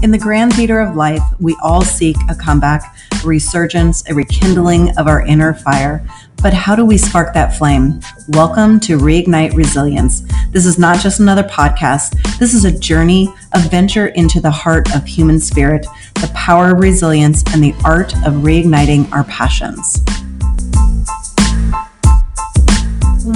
In the grand theater of life, we all seek a comeback, a resurgence, a rekindling of our inner fire. But how do we spark that flame? Welcome to Reignite Resilience. This is not just another podcast. This is a journey, a venture into the heart of human spirit, the power of resilience, and the art of reigniting our passions.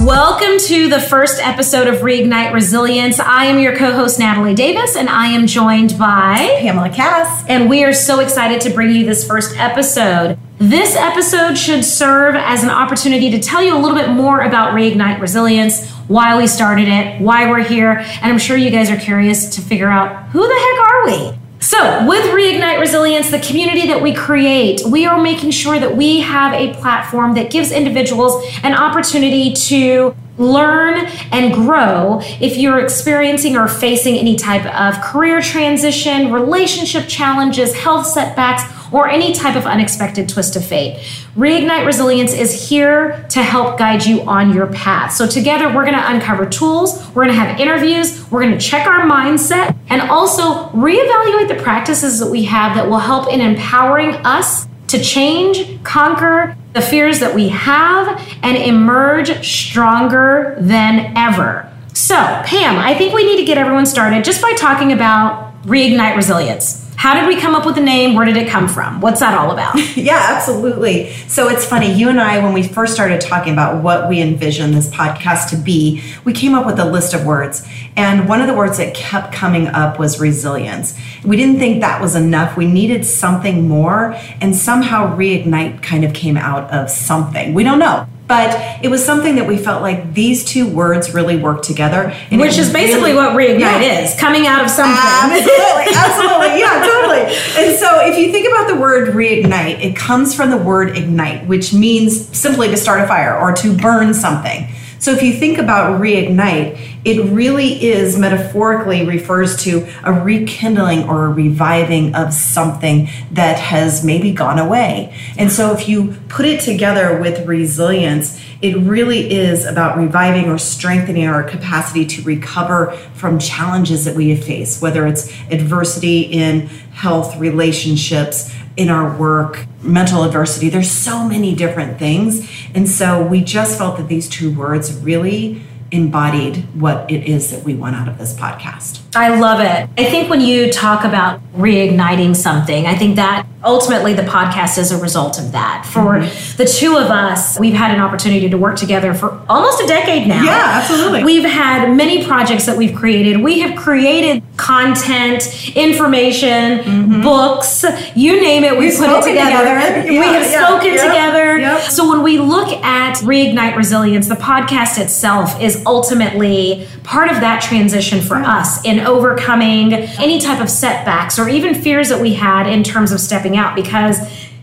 Welcome to the first episode of Reignite Resilience. I am your co host, Natalie Davis, and I am joined by Pamela Cass. And we are so excited to bring you this first episode. This episode should serve as an opportunity to tell you a little bit more about Reignite Resilience, why we started it, why we're here, and I'm sure you guys are curious to figure out who the heck are we? So, with Reignite Resilience, the community that we create, we are making sure that we have a platform that gives individuals an opportunity to learn and grow if you're experiencing or facing any type of career transition, relationship challenges, health setbacks, or any type of unexpected twist of fate. Reignite Resilience is here to help guide you on your path. So, together, we're going to uncover tools, we're going to have interviews, we're going to check our mindset, and also reevaluate the practices that we have that will help in empowering us to change, conquer the fears that we have, and emerge stronger than ever. So, Pam, I think we need to get everyone started just by talking about reignite resilience. How did we come up with the name? Where did it come from? What's that all about? yeah, absolutely. So it's funny, you and I, when we first started talking about what we envision this podcast to be, we came up with a list of words. And one of the words that kept coming up was resilience. We didn't think that was enough. We needed something more. And somehow reignite kind of came out of something. We don't know but it was something that we felt like these two words really work together. Which is basically really, what reignite yeah. is coming out of something absolutely absolutely. Yeah totally. And so if you think about the word reignite it comes from the word ignite which means simply to start a fire or to burn something so if you think about reignite, it really is metaphorically refers to a rekindling or a reviving of something that has maybe gone away. And so if you put it together with resilience, it really is about reviving or strengthening our capacity to recover from challenges that we faced, whether it's adversity in health, relationships, in our work, mental adversity. There's so many different things. And so we just felt that these two words really embodied what it is that we want out of this podcast. I love it. I think when you talk about reigniting something, I think that ultimately the podcast is a result of that. For mm-hmm. the two of us, we've had an opportunity to work together for almost a decade now. Yeah, absolutely. We've had many projects that we've created. We have created content, information, mm-hmm. books, you name it, we have put it together. together. Yeah, we have yeah, spoken yeah, together. So when we look at Reignite Resilience, the podcast itself is ultimately part of that transition for us in overcoming any type of setbacks or even fears that we had in terms of stepping out because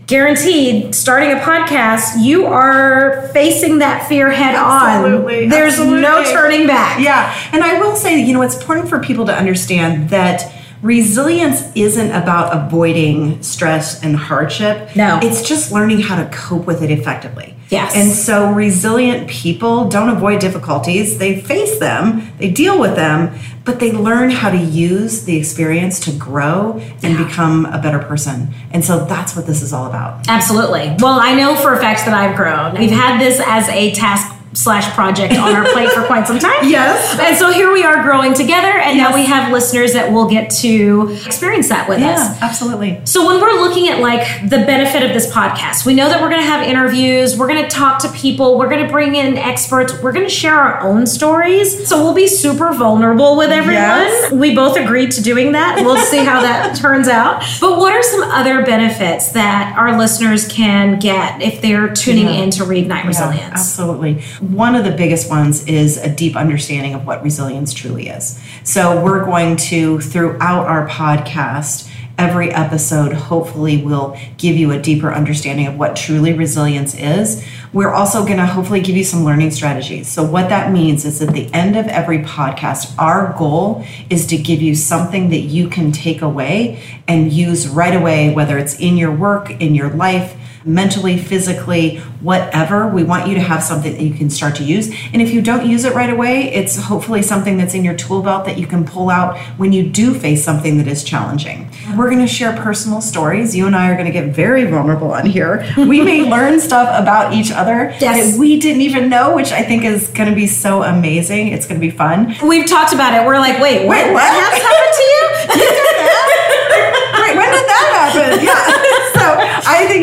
guaranteed starting a podcast you are facing that fear head absolutely, on there's absolutely. no turning back yeah and i will say you know it's important for people to understand that resilience isn't about avoiding stress and hardship no it's just learning how to cope with it effectively Yes. And so resilient people don't avoid difficulties. They face them, they deal with them, but they learn how to use the experience to grow and yeah. become a better person. And so that's what this is all about. Absolutely. Well, I know for a fact that I've grown. We've had this as a task slash project on our plate for quite some time. Yes. And so here we are growing together, and yes. now we have listeners that will get to experience that with yeah, us. Absolutely. So when we're looking at like the benefit of this podcast, we know that we're going to have interviews, we're going to talk to people, we're going to bring in experts, we're going to share our own stories. So we'll be super vulnerable with everyone. Yes. We both agreed to doing that. We'll see how that turns out. But what are some other benefits that our listeners can get if they're tuning yeah. in to Reignite Resilience? Yeah, absolutely. One of the biggest ones is a deep understanding of what resilience truly is. So, we're going to, throughout our podcast, every episode hopefully will give you a deeper understanding of what truly resilience is. We're also going to hopefully give you some learning strategies. So, what that means is at the end of every podcast, our goal is to give you something that you can take away and use right away, whether it's in your work, in your life, mentally, physically, whatever. We want you to have something that you can start to use. And if you don't use it right away, it's hopefully something that's in your tool belt that you can pull out when you do face something that is challenging. We're going to share personal stories. You and I are going to get very vulnerable on here. We may learn stuff about each other Yes. that we didn't even know, which I think is going to be so amazing. It's going to be fun. We've talked about it. We're like, wait, what? Wait, what? That's happened to you?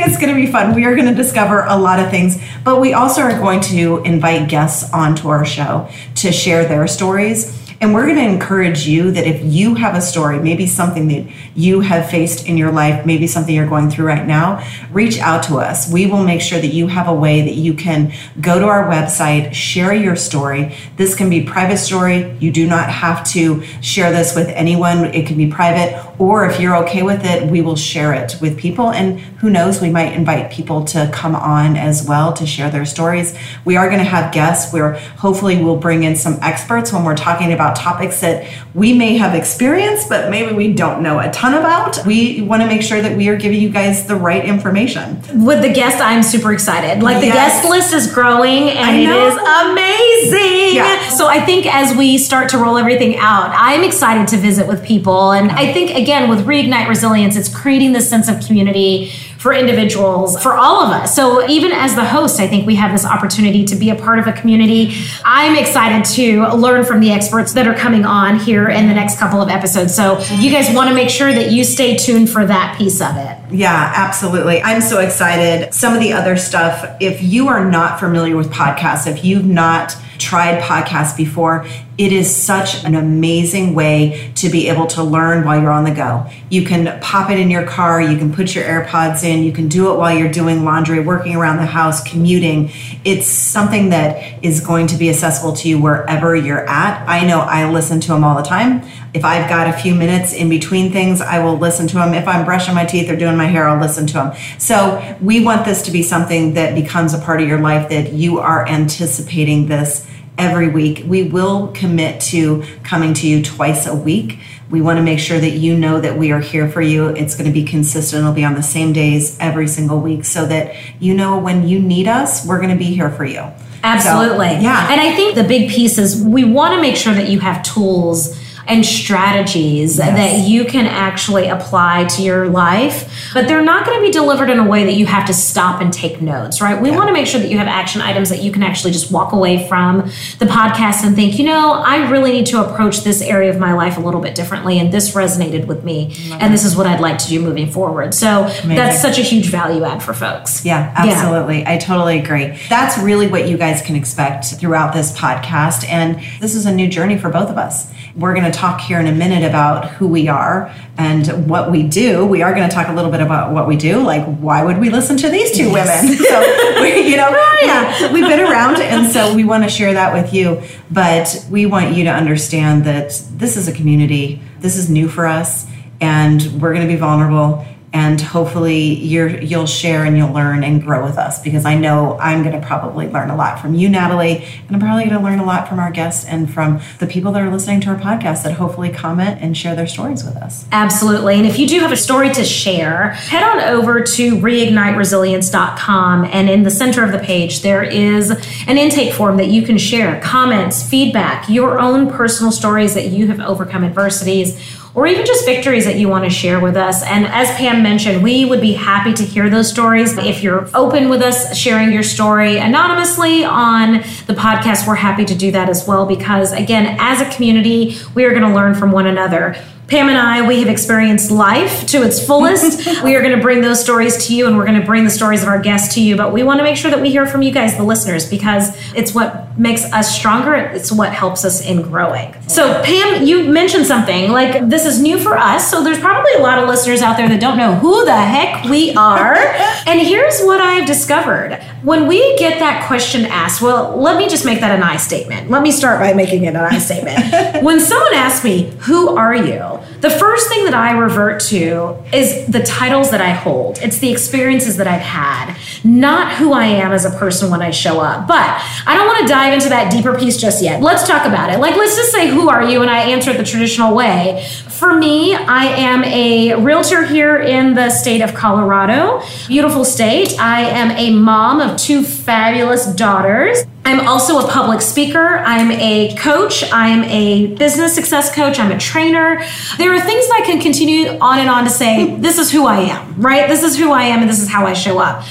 It's going to be fun. We are going to discover a lot of things, but we also are going to invite guests onto our show to share their stories. And we're going to encourage you that if you have a story, maybe something that you have faced in your life, maybe something you're going through right now, reach out to us. We will make sure that you have a way that you can go to our website, share your story. This can be private story. You do not have to share this with anyone. It can be private, or if you're okay with it, we will share it with people. And who knows, we might invite people to come on as well to share their stories. We are going to have guests where hopefully we'll bring in some experts when we're talking about topics that we may have experienced, but maybe we don't know a ton about. We want to make sure that we are giving you guys the right information. With the guest, I'm super excited. Like the Yes. guest list is growing and it is amazing. Yeah. So I think as we start to roll everything out, I'm excited to visit with people. And I think, again, with Reignite Resilience, it's creating this sense of community for individuals, for all of us. So even as the host, I think we have this opportunity to be a part of a community. I'm excited to learn from the experts that are coming on here in the next couple of episodes. So you guys want to make sure that you stay tuned for that piece of it. Yeah, absolutely. I'm so excited. Some of the other stuff, if you are not familiar with podcasts, if you've not tried podcasts before, it is such an amazing way to be able to learn while you're on the go. You can pop it in your car, you can put your AirPods in, you can do it while you're doing laundry, working around the house, commuting. It's something that is going to be accessible to you wherever you're at. I know I listen to them all the time. If I've got a few minutes in between things, I will listen to them. If I'm brushing my teeth or doing my hair, I'll listen to them. So we want this to be something that becomes a part of your life that you are anticipating this every week. We will commit to coming to you twice a week. We want to make sure that you know that we are here for you. It's going to be consistent. It'll be on the same days every single week so that you know when you need us, we're going to be here for you. Absolutely. So, yeah. And I think the big piece is we want to make sure that you have tools and strategies Yes. that you can actually apply to your life, but they're not going to be delivered in a way that you have to stop and take notes, right? We Yeah. want to make sure that you have action items that you can actually just walk away from the podcast and think, you know, I really need to approach this area of my life a little bit differently, and this resonated with me, and this is what I'd like to do moving forward. So that's such a huge value add for folks. Yeah, absolutely. I totally agree. That's really what you guys can expect throughout this podcast. And this is a new journey for both of us. We're going to talk here in a minute about who we are and what we do. We are going to talk a little bit about what we do. Like, why would we listen to these two women? So, we, you know, yeah, we've been around. And so we want to share that with you. But we want you to understand that this is a community, this is new for us, and we're going to be vulnerable and hopefully you're you'll share and you'll learn and grow with us because I know I'm going to probably learn a lot from you Natalie and I'm probably going to learn a lot from our guests and from the people that are listening to our podcast that hopefully comment and share their stories with us. Absolutely. And if you do have a story to share, head on over to reigniteresilience.com. And in the center of the page, there is an intake form that you can share comments, feedback, your own personal stories that you have overcome adversities. Or even just victories that you want to share with us. And as Pam mentioned, we would be happy to hear those stories. If you're open with us sharing your story anonymously on the podcast, we're happy to do that as well. Because again, as a community, we are going to learn from one another. Pam and I, we have experienced life to its fullest. we are going to bring those stories to you and we're going to bring the stories of our guests to you. But we want to make sure that we hear from you guys, the listeners, because it's what makes us stronger. It's what helps us in growing. So, Pam, you mentioned something like this is new for us. So, there's probably a lot of listeners out there that don't know who the heck we are. and here's what I've discovered when we get that question asked, well, let me just make that an I statement. Let me start by making it an I statement. when someone asks me, Who are you? The first thing that I revert to is the titles that I hold. It's the experiences that I've had, not who I am as a person when I show up. But I don't want to dive into that deeper piece just yet. Let's talk about it. Like, let's just say, who are you? And I answer it the traditional way. For me, I am a realtor here in the state of Colorado. Beautiful state. I am a mom of two fabulous daughters. I'm also a public speaker. I'm a coach. I'm a business success coach. I'm a trainer. There are things that I can continue on and on to say, this is who I am, right? This is who I am and this is how I show up.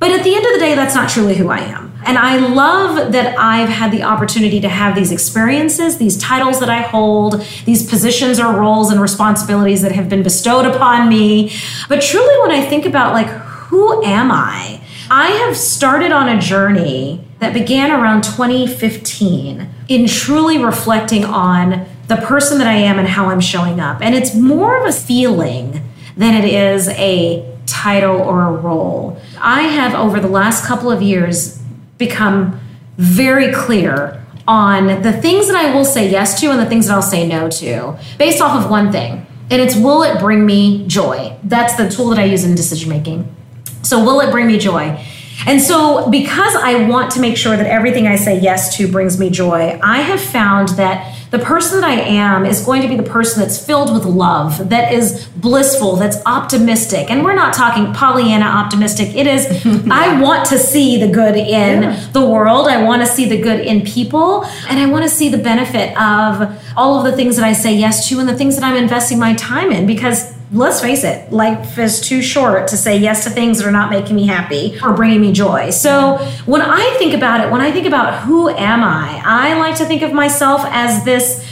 But at the end of the day, that's not truly who I am. And I love that I've had the opportunity to have these experiences, these titles that I hold, these positions or roles and responsibilities that have been bestowed upon me. But truly, when I think about like, who am I? I have started on a journey that began around 2015 in truly reflecting on the person that I am and how I'm showing up. And it's more of a feeling than it is a title or a role. I have, over the last couple of years, become very clear on the things that I will say yes to and the things that I'll say no to based off of one thing. And it's will it bring me joy? That's the tool that I use in decision making. So, will it bring me joy? And so, because I want to make sure that everything I say yes to brings me joy, I have found that the person that I am is going to be the person that's filled with love, that is blissful, that's optimistic. And we're not talking Pollyanna optimistic. It is, I want to see the good in yeah. the world. I want to see the good in people. And I want to see the benefit of all of the things that I say yes to and the things that I'm investing my time in because let's face it, life is too short to say yes to things that are not making me happy or bringing me joy. So when I think about it, when I think about who am I, I like to think of myself as this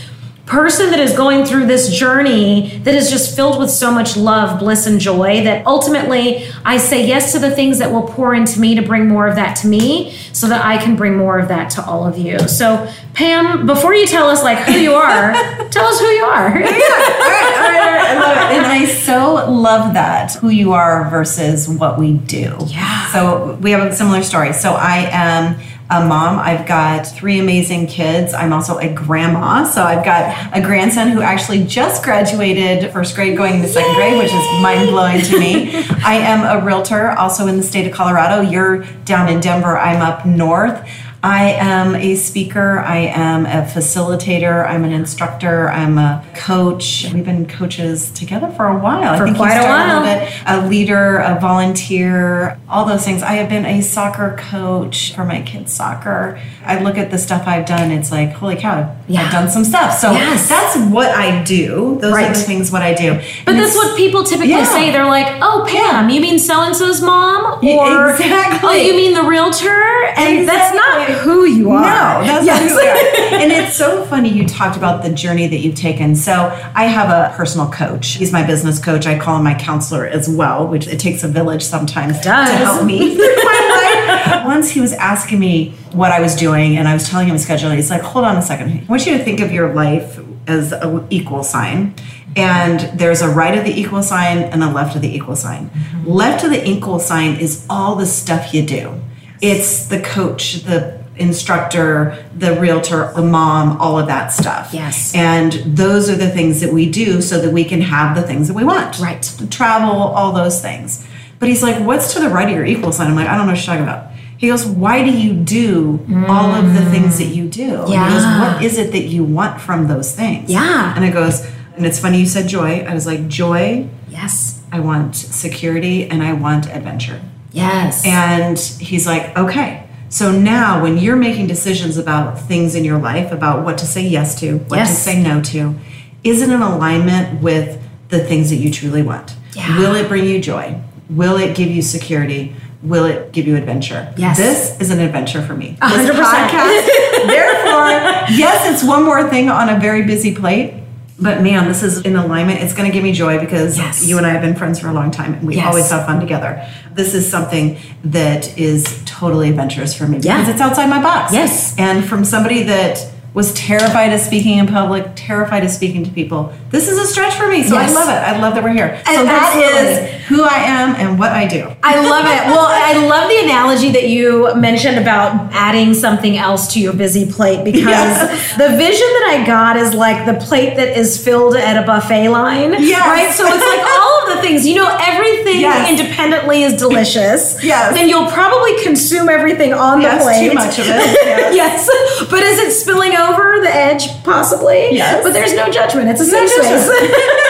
person that is going through this journey that is just filled with so much love, bliss, and joy that ultimately I say yes to the things that will pour into me to bring more of that to me so that I can bring more of that to all of you. So, Pam, before you tell us like who you are, tell us who you are. yeah. All right, all right, all right. I love it. And I so love that who you are versus what we do. Yeah. So we have a similar story. So I am a mom. I've got three amazing kids. I'm also a grandma. So I've got a grandson who actually just graduated first grade going into second Yay! grade, which is mind blowing to me. I am a realtor also in the state of Colorado. You're down in Denver. I'm up north. I am a speaker. I am a facilitator. I'm an instructor. I'm a coach. We've been coaches together for a while. For I think quite a while. A, a leader, a volunteer, all those things. I have been a soccer coach for my kids' soccer. I look at the stuff I've done. It's like, holy cow, yeah. I've done some stuff. So yes. that's what I do. Those right. are the things what I do. But and that's what people typically yeah. say. They're like, oh, Pam, yeah. you mean so and so's mom? Or, exactly. oh, you mean the realtor? And exactly. that's not who you are. No, that's yes. not who we are. and it's so funny you talked about the journey that you've taken. So I have a personal coach. He's my business coach. I call him my counselor as well, which it takes a village sometimes to help me through my life. Once he was asking me what I was doing and I was telling him a schedule, he's like, hold on a second. I want you to think of your life as an equal sign and there's a right of the equal sign and a left of the equal sign. Mm-hmm. Left of the equal sign is all the stuff you do. It's the coach, the instructor, the realtor, the mom, all of that stuff. Yes. And those are the things that we do so that we can have the things that we want. Right. Travel, all those things. But he's like, what's to the right of your equal sign? I'm like, I don't know what you're talking about. He goes, why do you do mm. all of the things that you do? Yeah. he goes, what is it that you want from those things? Yeah. And it goes, and it's funny you said joy. I was like, joy. Yes. I want security and I want adventure. Yes. And he's like, okay, so now, when you're making decisions about things in your life, about what to say yes to, what yes. to say no to, is it in alignment with the things that you truly want? Yeah. Will it bring you joy? Will it give you security? Will it give you adventure? Yes. This is an adventure for me. 100%. This podcast, therefore, yes, it's one more thing on a very busy plate, but man, this is in alignment. It's going to give me joy because yes. you and I have been friends for a long time and we yes. always have fun together. This is something that is totally adventurous for me yeah. because it's outside my box. Yes. And from somebody that was terrified of speaking in public, terrified of speaking to people. This is a stretch for me, so Yes. I love it. I love that we're here. So And that absolutely. is who I am and what I do. I love it. Well, I love the analogy that you mentioned about adding something else to your busy plate because Yes. the vision that I got is like the plate that is filled at a buffet line. Yes. Right? So it's like all the things, you know, everything Yes. independently is delicious. Yes. Then you'll probably consume everything on Yes, the plate. too much of it. Yes. yes. But is it spilling over the edge? Possibly. Yes. But there's no judgment. It's a No safe space.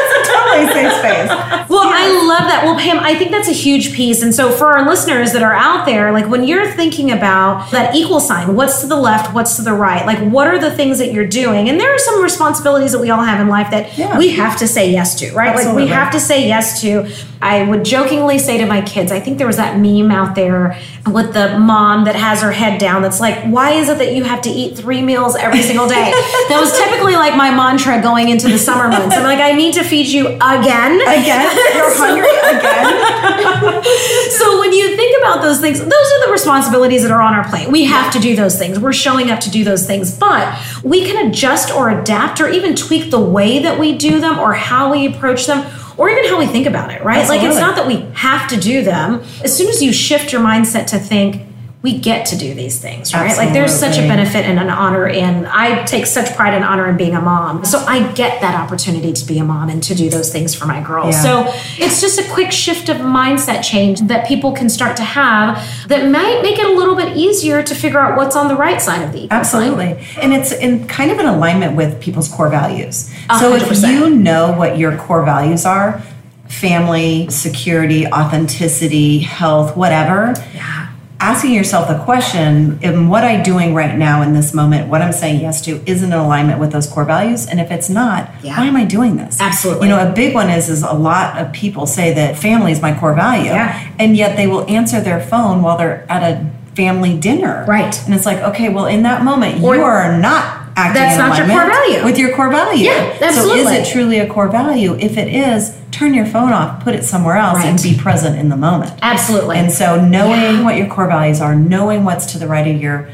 judgment. it's a totally safe space. Well, I love that. Well, Pam, I think that's a huge piece. And so for our listeners that are out there, like when you're thinking about that equal sign, what's to the left, what's to the right? Like what are the things that you're doing? And there are some responsibilities that we all have in life that Yeah. we have to say yes to, right? Like we have to say yes to. I would jokingly say to my kids, I think there was that meme out there with the mom that has her head down that's like, why is it that you have to eat three meals every single day? that was typically like my mantra going into the summer months. I'm like, I need to feed you again. Again, you're hungry again. So when you think about those things, those are the responsibilities that are on our plate. We have to do those things. We're showing up to do those things, but we can adjust or adapt or even tweak the way that we do them or how we approach them or even how we think about it, right? Like it's not that we have to do them. As soon as you shift your mindset to think we get to do these things, right? Like there's such a benefit and an honor in I take such pride and honor in being a mom. So I get that opportunity to be a mom and to do those things for my girls. Yeah. So it's just a quick shift of mindset change that people can start to have that might make it a little bit easier to figure out what's on the right side of the equal sign. Absolutely. And it's in kind of an alignment with people's core values. So hundred if you know what your core values are, family, security, authenticity, health, whatever, Yeah. Asking yourself the question, am what I doing right now in this moment, what I'm saying yes to, is in alignment with those core values? And if it's not, Yeah. why am I doing this? Absolutely. You know, a big one is is a lot of people say that family is my core value. Yeah. And yet they will answer their phone while they're at a family dinner. Right. And it's like, okay, well, in that moment, Or- you are not acting That's not your core value. with your core value. Yeah, absolutely. So is it truly a core value? If it is, turn your phone off, put it somewhere else, and be present in the moment. Absolutely. And so, knowing what your core values are, knowing what's to the right of your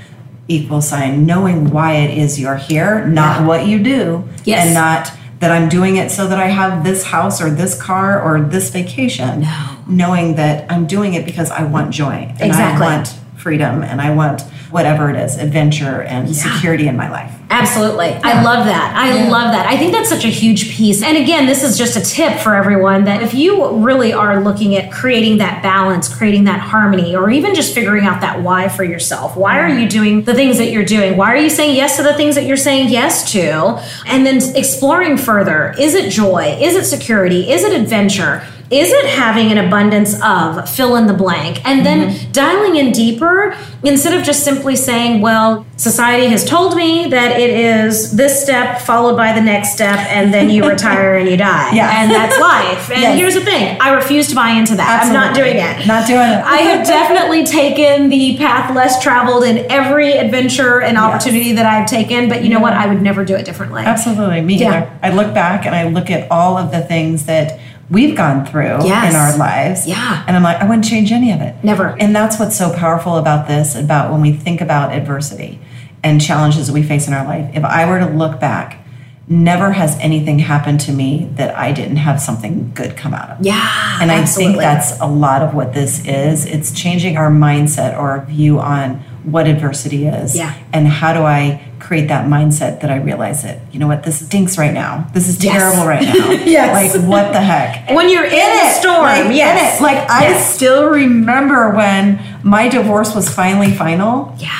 equal sign, knowing why it is you're here, not Yeah. what you do, Yes. and not that I'm doing it so that I have this house or this car or this vacation. No. Knowing that I'm doing it because I want joy and Exactly. I want freedom and I want whatever it is, adventure and security in my life. Absolutely. I love that. I love that. I think that's such a huge piece. And again, this is just a tip for everyone that if you really are looking at creating that balance, creating that harmony, or even just figuring out that why for yourself, why are you doing the things that you're doing? Why are you saying yes to the things that you're saying yes to? And then exploring further is it joy? Is it security? Is it adventure? Is it having an abundance of fill in the blank? And then mm-hmm. dialing in deeper instead of just simply saying, well, society has told me that it is this step followed by the next step, and then you retire and you die. Yeah. And that's life. And Yes. here's the thing I refuse to buy into that. I'm not doing it. Not doing it. I have definitely taken the path less traveled in every adventure and opportunity that I've taken, but you know what? I would never do it differently. Absolutely, me Yeah. either. I look back and I look at all of the things that we've gone through Yes. in our lives. Yeah. And I'm like, I wouldn't change any of it. Never. And that's what's so powerful about this, about when we think about adversity and challenges that we face in our life. If I were to look back, never has anything happened to me that I didn't have something good come out of. Yeah. And I absolutely. think that's a lot of what this is. It's changing our mindset or our view on what adversity is. Yeah. And how do I create that mindset that I realize it. you know what, this stinks right now. This is Yes. terrible right now. Yes. Like, what the heck? when you're in, the storm, like, yes. in it. Like, I Yes. still remember when my divorce was finally final. Yeah.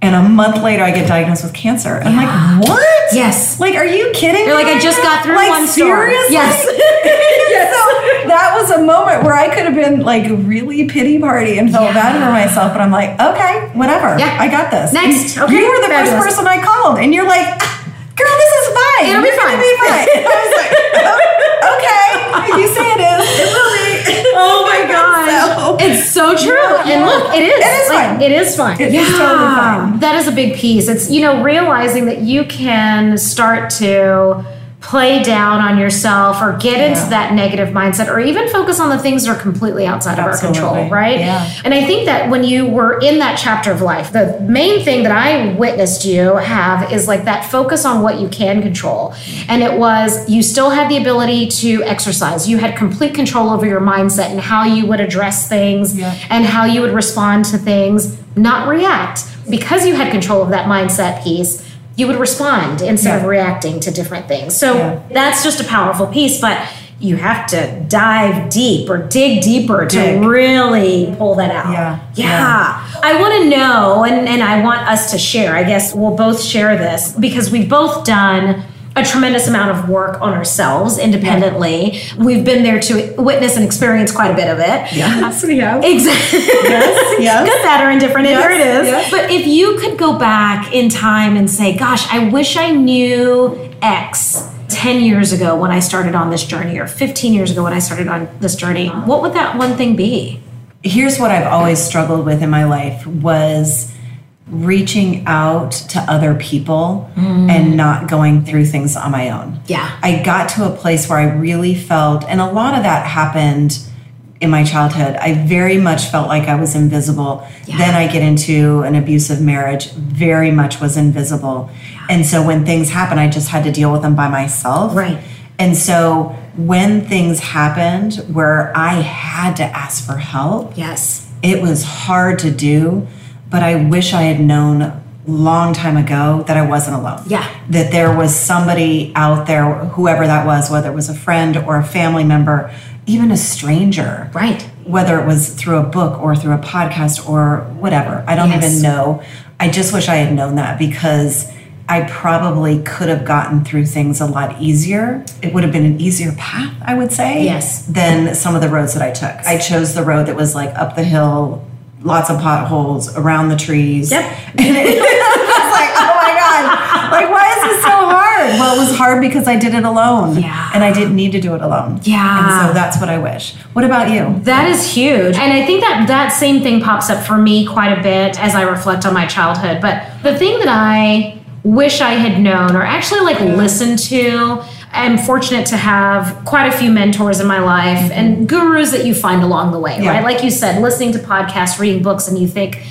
And a month later, I get diagnosed with cancer. I'm Yeah. like, what? Yes. Like, are you kidding You're me? like, I just got through like, one storm. seriously? Yes. so that was a moment where I could have been like really pity party and felt Yeah. bad for myself. But I'm like, okay, whatever. Yeah. I got this. Next. You- Okay, You were the fabulous. first person I called, and you're like, girl, this is fine. It'll be You're fine." Be fine. I was like, "Oh, okay, you say it is. It will be. Oh my gosh. So- It's so true. Yeah. It is. It is Like, fine. It is fine. It is totally fine. That is a big piece. It's, you know, realizing that you can start to play down on yourself or get into Yeah. that negative mindset or even focus on the things that are completely outside of our control, right? Yeah. And I think that when you were in that chapter of life, the main thing that I witnessed you have is like that focus on what you can control. And it was you still had the ability to exercise. You had complete control over your mindset and how you would address things Yeah. and how you would respond to things, not react. Because you had control of that mindset piece, you would respond instead of reacting to different things. So Yeah. that's just a powerful piece, but you have to dive deep or dig deeper to really pull that out. Yeah. Yeah. I want to know, and, and I want us to share, I guess we'll both share this because we've both done a tremendous amount of work on ourselves independently. We've been there to witness and experience quite a bit of it. Yes, we have. Exactly. Yes, yes. Good, bad, or indifferent. Yes, Here it is. yes. But if you could go back in time and say, gosh, I wish I knew X 10 years ago when I started on this journey, or 15 years ago when I started on this journey, what would that one thing be? here's what I've always struggled with in my life was reaching out to other people mm. and not going through things on my own. Yeah. I got to a place where I really felt and a lot of that happened in my childhood. I very much felt like I was invisible. Yeah. Then I get into an abusive marriage, very much was invisible. And so when things happen, I just had to deal with them by myself. Right. And so when things happened where I had to ask for help, Yes. it was hard to do, but I wish I had known long time ago that I wasn't alone. Yeah. That there was somebody out there, whoever that was, whether it was a friend or a family member, even a stranger. Right. Whether it was through a book or through a podcast or whatever. I don't Yes. even know. I just wish I had known that because I probably could have gotten through things a lot easier. It would have been an easier path, I would say. Yes. Than some of the roads that I took. I chose the road that was like up the hill, lots of potholes, around the trees. Yep. And it was like, oh my God, like, why is this so hard? Well, it was hard because I did it alone. Yeah. And I didn't need to do it alone. Yeah. And so that's what I wish. What about you? That is huge. And I think that that same thing pops up for me quite a bit as I reflect on my childhood. But the thing that I wish I had known or actually like listened to, I'm fortunate to have quite a few mentors in my life mm-hmm. and gurus that you find along the way, Yeah. right? Like you said, listening to podcasts, reading books, and you think,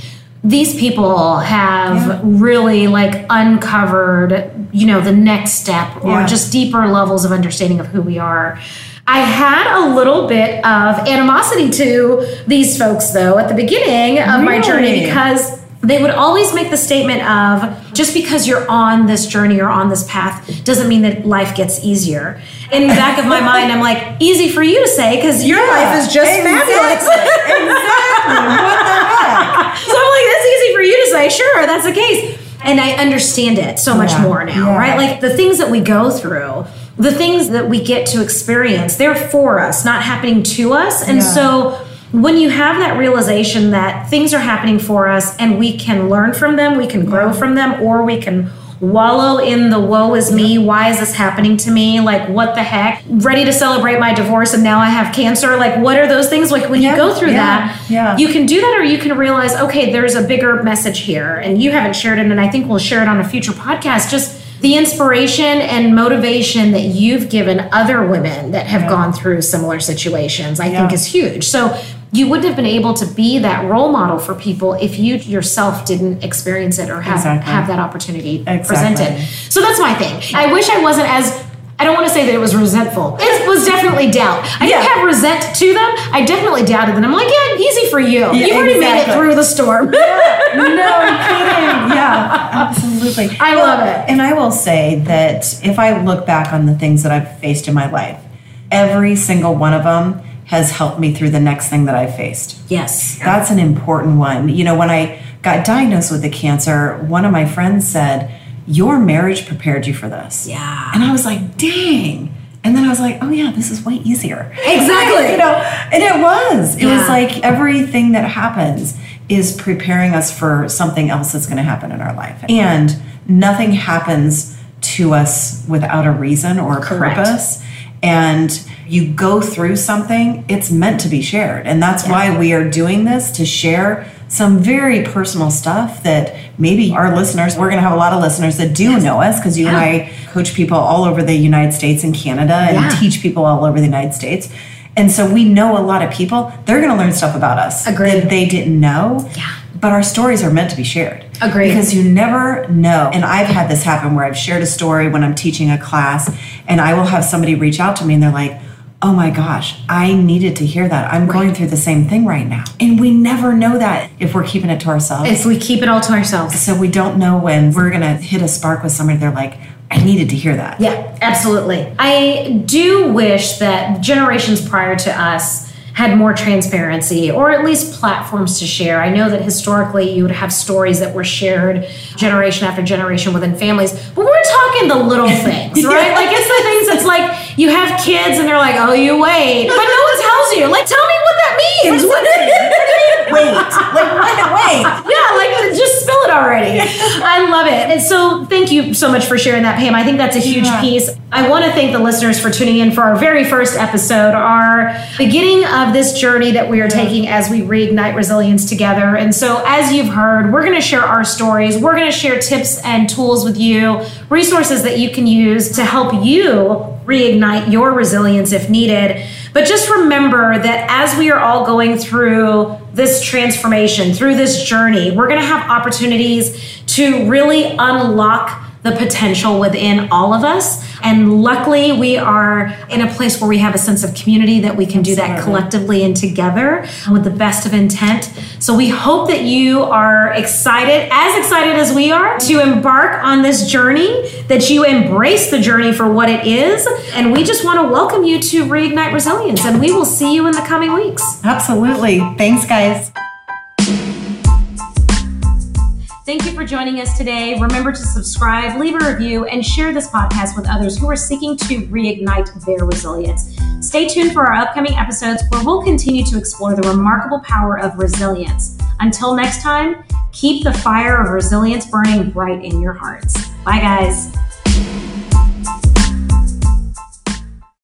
these people have Yeah. really like uncovered you know the next step or Yeah. just deeper levels of understanding of who we are i had a little bit of animosity to these folks though at the beginning of my journey because they would always make the statement of just because you're on this journey or on this path doesn't mean that life gets easier in the back of my mind i'm like easy for you to say because your life is just exactly. fabulous exactly. What the heck? so I'm like, that's easy for you to say. Sure, that's the case. And I understand it so much Yeah, more now, yeah. right? Like the things that we go through, the things that we get to experience, they're for us, not happening to us. And Yeah. so when you have that realization that things are happening for us and we can learn from them, we can grow from them, or we can wallow in the woe is me, why is this happening to me? Like, what the heck? Ready to celebrate my divorce and now I have cancer. Like, what are those things? Like, when Yeah, you go through yeah, that, yeah. you can do that or you can realize okay there's a bigger message here and you haven't shared it and i think we'll share it on a future podcast just the inspiration and motivation that you've given other women that have gone through similar situations i think is huge. So you wouldn't have been able to be that role model for people if you yourself didn't experience it or have, Exactly. have that opportunity Exactly. presented so that's my thing. I wish i wasn't as I don't want to say that it was resentful. It was definitely doubt. I didn't Yeah. have resent to them. I definitely doubted them. I'm like, yeah, easy for you. you already made it through the storm. no kidding. Yeah, absolutely. I love it. And I will say that if I look back on the things that I've faced in my life, every single one of them has helped me through the next thing that I've faced. yes. That's an important one. You know, when I got diagnosed with the cancer, one of my friends said, Your marriage prepared you for this. Yeah. And I was like, Dang. And then I was like, Oh, yeah, this is way easier. Exactly. you know, and it was. It Yeah. was like everything that happens is preparing us for something else that's going to happen in our life. And nothing happens to us without a reason or a Correct. purpose. And you go through something, it's meant to be shared. And that's why we are doing this to share some very personal stuff that maybe our listeners, we're going to have a lot of listeners that do know us because you and I coach people all over the United States and Canada and Yeah. teach people all over the United States. And so we know a lot of people, they're going to learn stuff about us Agreed. that they didn't know. Yeah. But our stories are meant to be shared. Agreed. Because you never know. And I've had this happen where I've shared a story when I'm teaching a class, and I will have somebody reach out to me and they're like, oh my gosh, I needed to hear that. I'm going through the same thing right now. And we never know that if we're keeping it to ourselves. If we keep it all to ourselves. so we don't know when we're going to hit a spark with somebody. They're like, I needed to hear that. Yeah, absolutely. I do wish that generations prior to us had more transparency or at least platforms to share. I know that historically you would have stories that were shared generation after generation within families, but we're talking the little things, right? Like it's the things that's like you have kids and they're like, oh, you wait, but no one tells you. Like, tell me what that means. What, Wait, like, wait, wait. yeah, like just spill it already. I love it. And so thank you so much for sharing that, Pam. I think that's a huge Yeah. piece. I want to thank the listeners for tuning in for our very first episode, our beginning of this journey that we are taking as we reignite resilience together. And so, as you've heard, we're going to share our stories. We're going to share tips and tools with you, resources that you can use to help you reignite your resilience if needed. But just remember that as we are all going through this transformation, through this journey, we're going to have opportunities to really unlock the potential within all of us. And luckily, we are in a place where we have a sense of community that we can do that collectively and together with the best of intent. So we hope that you are excited, as excited as we are, to embark on this journey, that you embrace the journey for what it is. And we just want to welcome you to Reignite Resilience. And we will see you in the coming weeks. Absolutely. Thanks, guys. Thank you for joining us today. Remember to subscribe, leave a review, and share this podcast with others who are seeking to reignite their resilience. Stay tuned for our upcoming episodes where we'll continue to explore the remarkable power of resilience. Until next time, keep the fire of resilience burning bright in your hearts. Bye, guys.